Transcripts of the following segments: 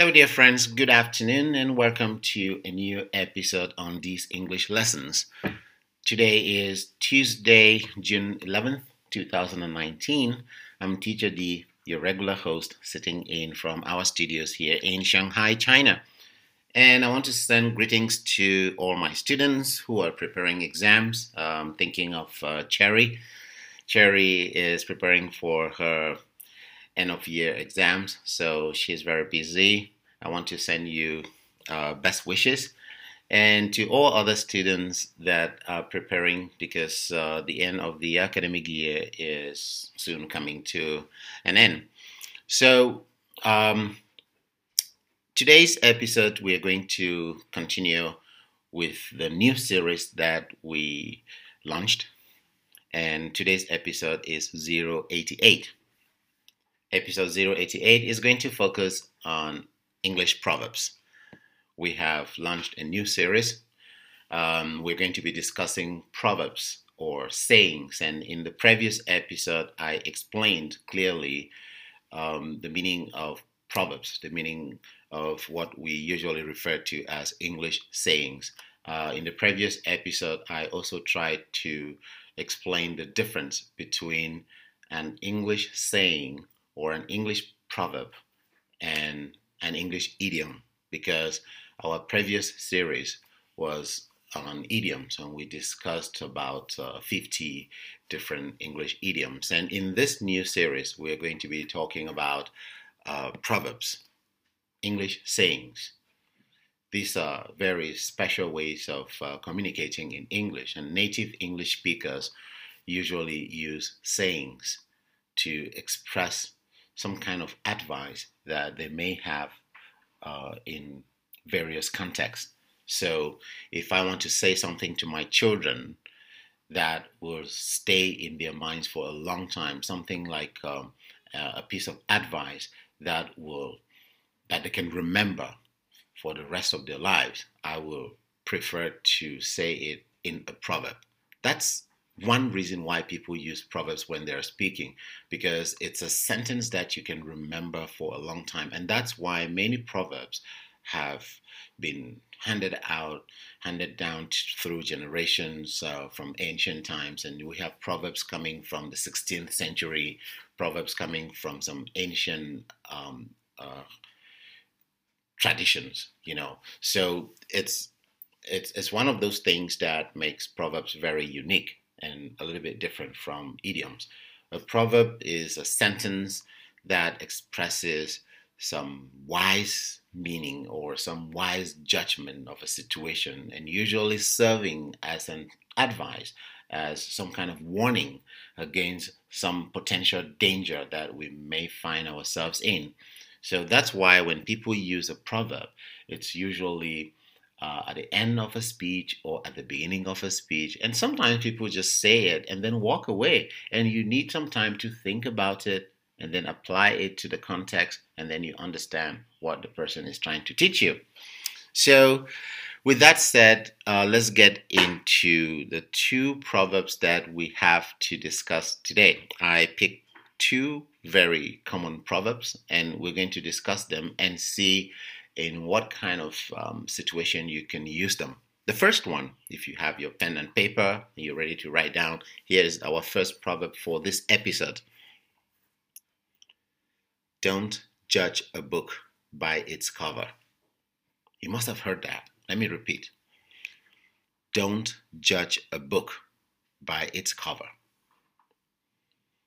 Hello, dear friends. Good afternoon, and welcome to a new episode on these English lessons. Today is Tuesday, June 11th, 2019. I'm Teacher D, your regular host, sitting in from our studios here in Shanghai, China. And I want to send greetings to all my students who are preparing exams. Um, thinking of uh, Cherry. Cherry is preparing for her end of year exams, so she's very busy. I want to send you uh, best wishes. And to all other students that are preparing, because uh, the end of the academic year is soon coming to an end. So, um, today's episode, we are going to continue with the new series that we launched. And today's episode is 088 episode 088 is going to focus on English proverbs. We have launched a new series. Um, we're going to be discussing proverbs or sayings, and in the previous episode, I explained clearly um, the meaning of proverbs, the meaning of what we usually refer to as English sayings. Uh, in the previous episode, I also tried to explain the difference between an English saying or an English proverb and an English idiom because our previous series was on idioms and we discussed about uh, 50 different English idioms. And in this new series, we're going to be talking about uh, proverbs, English sayings. These are very special ways of uh, communicating in English, and native English speakers usually use sayings to express some kind of advice that they may have uh, in various contexts. So, if I want to say something to my children that will stay in their minds for a long time, something like um, a piece of advice that will that they can remember for the rest of their lives, I will prefer to say it in a proverb. That's one reason why people use proverbs when they're speaking because it's a sentence that you can remember for a long time. And that's why many proverbs have been handed out handed down through generations uh, from ancient times. And we have proverbs coming from the 16th century proverbs coming from some ancient um, uh, traditions you know. So it's it's, it's one of those things that makes proverbs very unique and a little bit different from idioms. A proverb is a sentence that expresses some wise meaning or some wise judgment of a situation and usually serving as an advice as some kind of warning against some potential danger that we may find ourselves in so that's why when people use a proverb it's usually uh, at the end of a speech or at the beginning of a speech. And sometimes people just say it and then walk away. And you need some time to think about it and then apply it to the context. And then you understand what the person is trying to teach you. So, with that said, uh, let's get into the two proverbs that we have to discuss today. I picked two very common proverbs, and we're going to discuss them and see in what kind of um, situation you can use them. The first one, if you have your pen and paper, and you're ready to write down, here is our first proverb for this episode. Don't judge a book by its cover. You must have heard that. Let me repeat. Don't judge a book by its cover.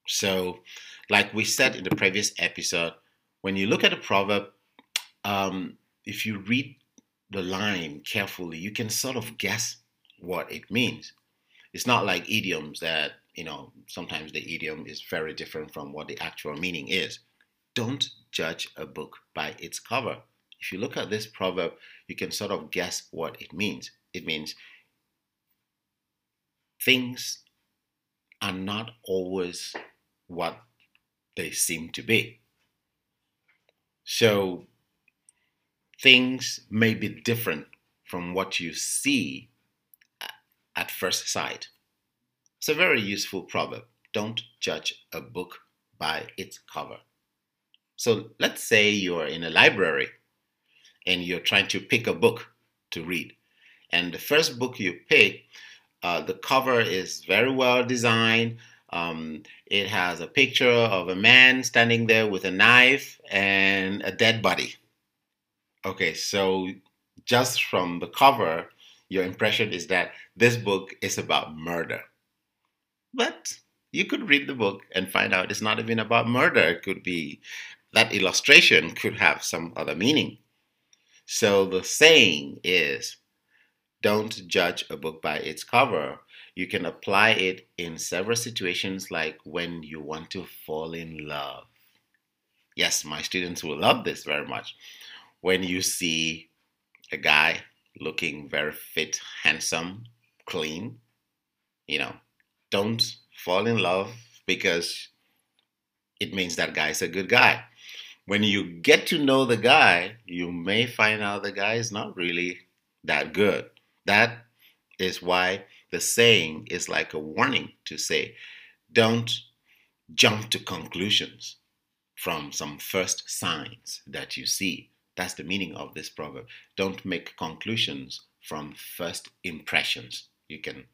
So, like we said in the previous episode, when you look at a proverb, um, if you read the line carefully, you can sort of guess what it means. It's not like idioms that, you know, sometimes the idiom is very different from what the actual meaning is. Don't judge a book by its cover. If you look at this proverb, you can sort of guess what it means. It means things are not always what they seem to be. So things may be different from what you see at first sight. It's a very useful proverb. Don't judge a book by its cover. So let's say you're in a library and you're trying to pick a book to read. And the first book you pick, uh, the cover is very well designed. Um, it has a picture of a man standing there with a knife and a dead body. Okay, so just from the cover, your impression is that this book is about murder. But you could read the book and find out it's not even about murder. It could be that illustration could have some other meaning. So the saying is don't judge a book by its cover. You can apply it in several situations, like when you want to fall in love. Yes, my students will love this very much. When you see a guy looking very fit, handsome, clean, you know, don't fall in love because it means that guy is a good guy. When you get to know the guy, you may find out the guy is not really that good. That is why the saying is like a warning to say, don't jump to conclusions from some first signs that you see. That's the meaning of this proverb. Don't make conclusions from first impressions. You can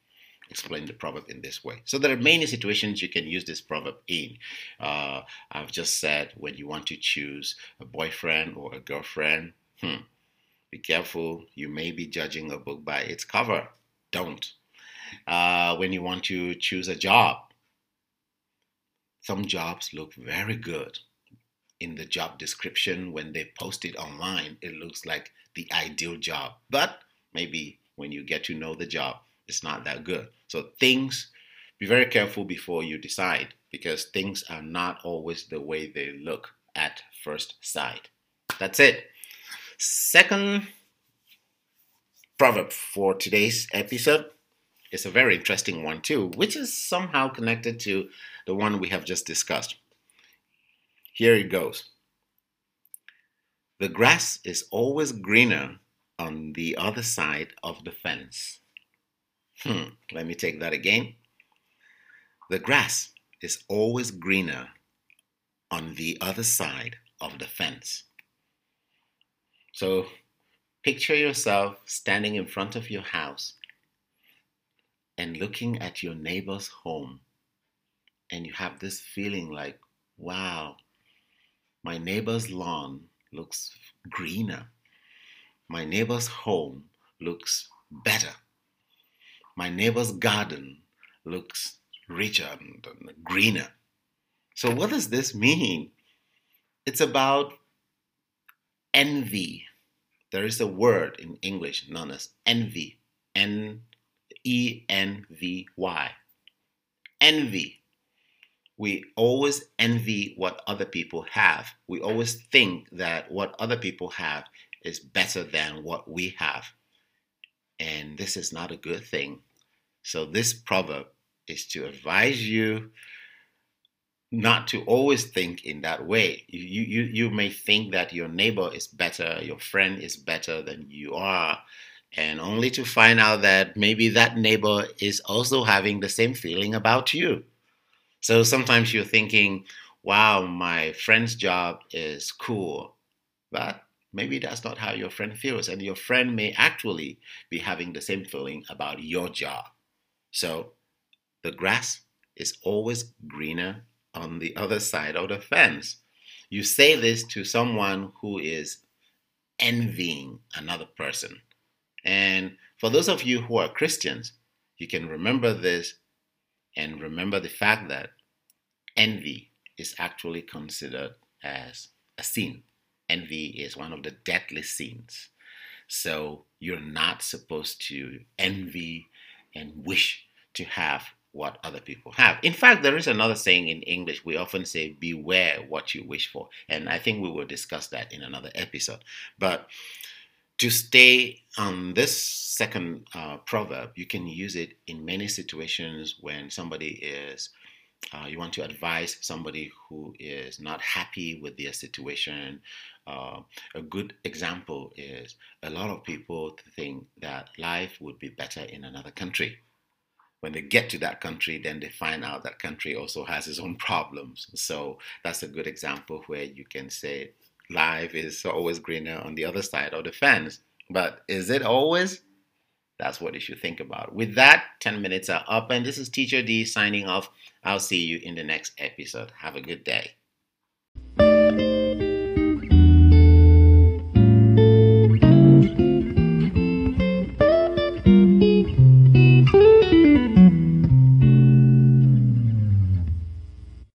explain the proverb in this way. So there are many situations you can use this proverb in. Uh, I've just said when you want to choose a boyfriend or a girlfriend, hmm, be careful. You may be judging a book by its cover. Don't. Uh, when you want to choose a job, some jobs look very good. In the job description, when they post it online, it looks like the ideal job. But maybe when you get to know the job, it's not that good. So things, be very careful before you decide because things are not always the way they look at first sight. That's it. Second proverb for today's episode is a very interesting one too, which is somehow connected to the one we have just discussed. Here it goes. The grass is always greener on the other side of the fence. Hmm, let me take that again. The grass is always greener on the other side of the fence. So picture yourself standing in front of your house and looking at your neighbor's home, and you have this feeling like, wow, my neighbor's lawn looks greener. My neighbor's home looks better my neighbor's garden looks richer and greener. So, what does this mean? It's about envy. There is a word in English known as envy. N E N V Y. Envy. We always envy what other people have. We always think that what other people have is better than what we have. And this is not a good thing. So this proverb is to advise you not to always think in that way. You, you, you may think that your neighbor is better, your friend is better than you are, and only to find out that maybe that neighbor is also having the same feeling about you. So sometimes you're thinking, wow, my friend's job is cool, but maybe that's not how your friend feels, and your friend may actually be having the same feeling about your job. So the grass is always greener on the other side of the fence. You say this to someone who is envying another person. And for those of you who are Christians, you can remember this and remember the fact that envy is actually considered as a sin. Envy is one of the deadly sins. So you're not supposed to envy and wish to have what other people have. In fact, there is another saying in English. We often say, beware what you wish for. And I think we will discuss that in another episode. But to stay on this second uh, proverb, you can use it in many situations when somebody is, uh, you want to advise somebody who is not happy with their situation. Uh, a good example is a lot of people think that life would be better in another country when they get to that country, then they find out that country also has its own problems. So that's a good example where you can say life is always greener on the other side of the fence. But is it always? That's what you should think about. With that, 10 minutes are up, and this is Teacher D signing off. I'll see you in the next episode. Have a good day.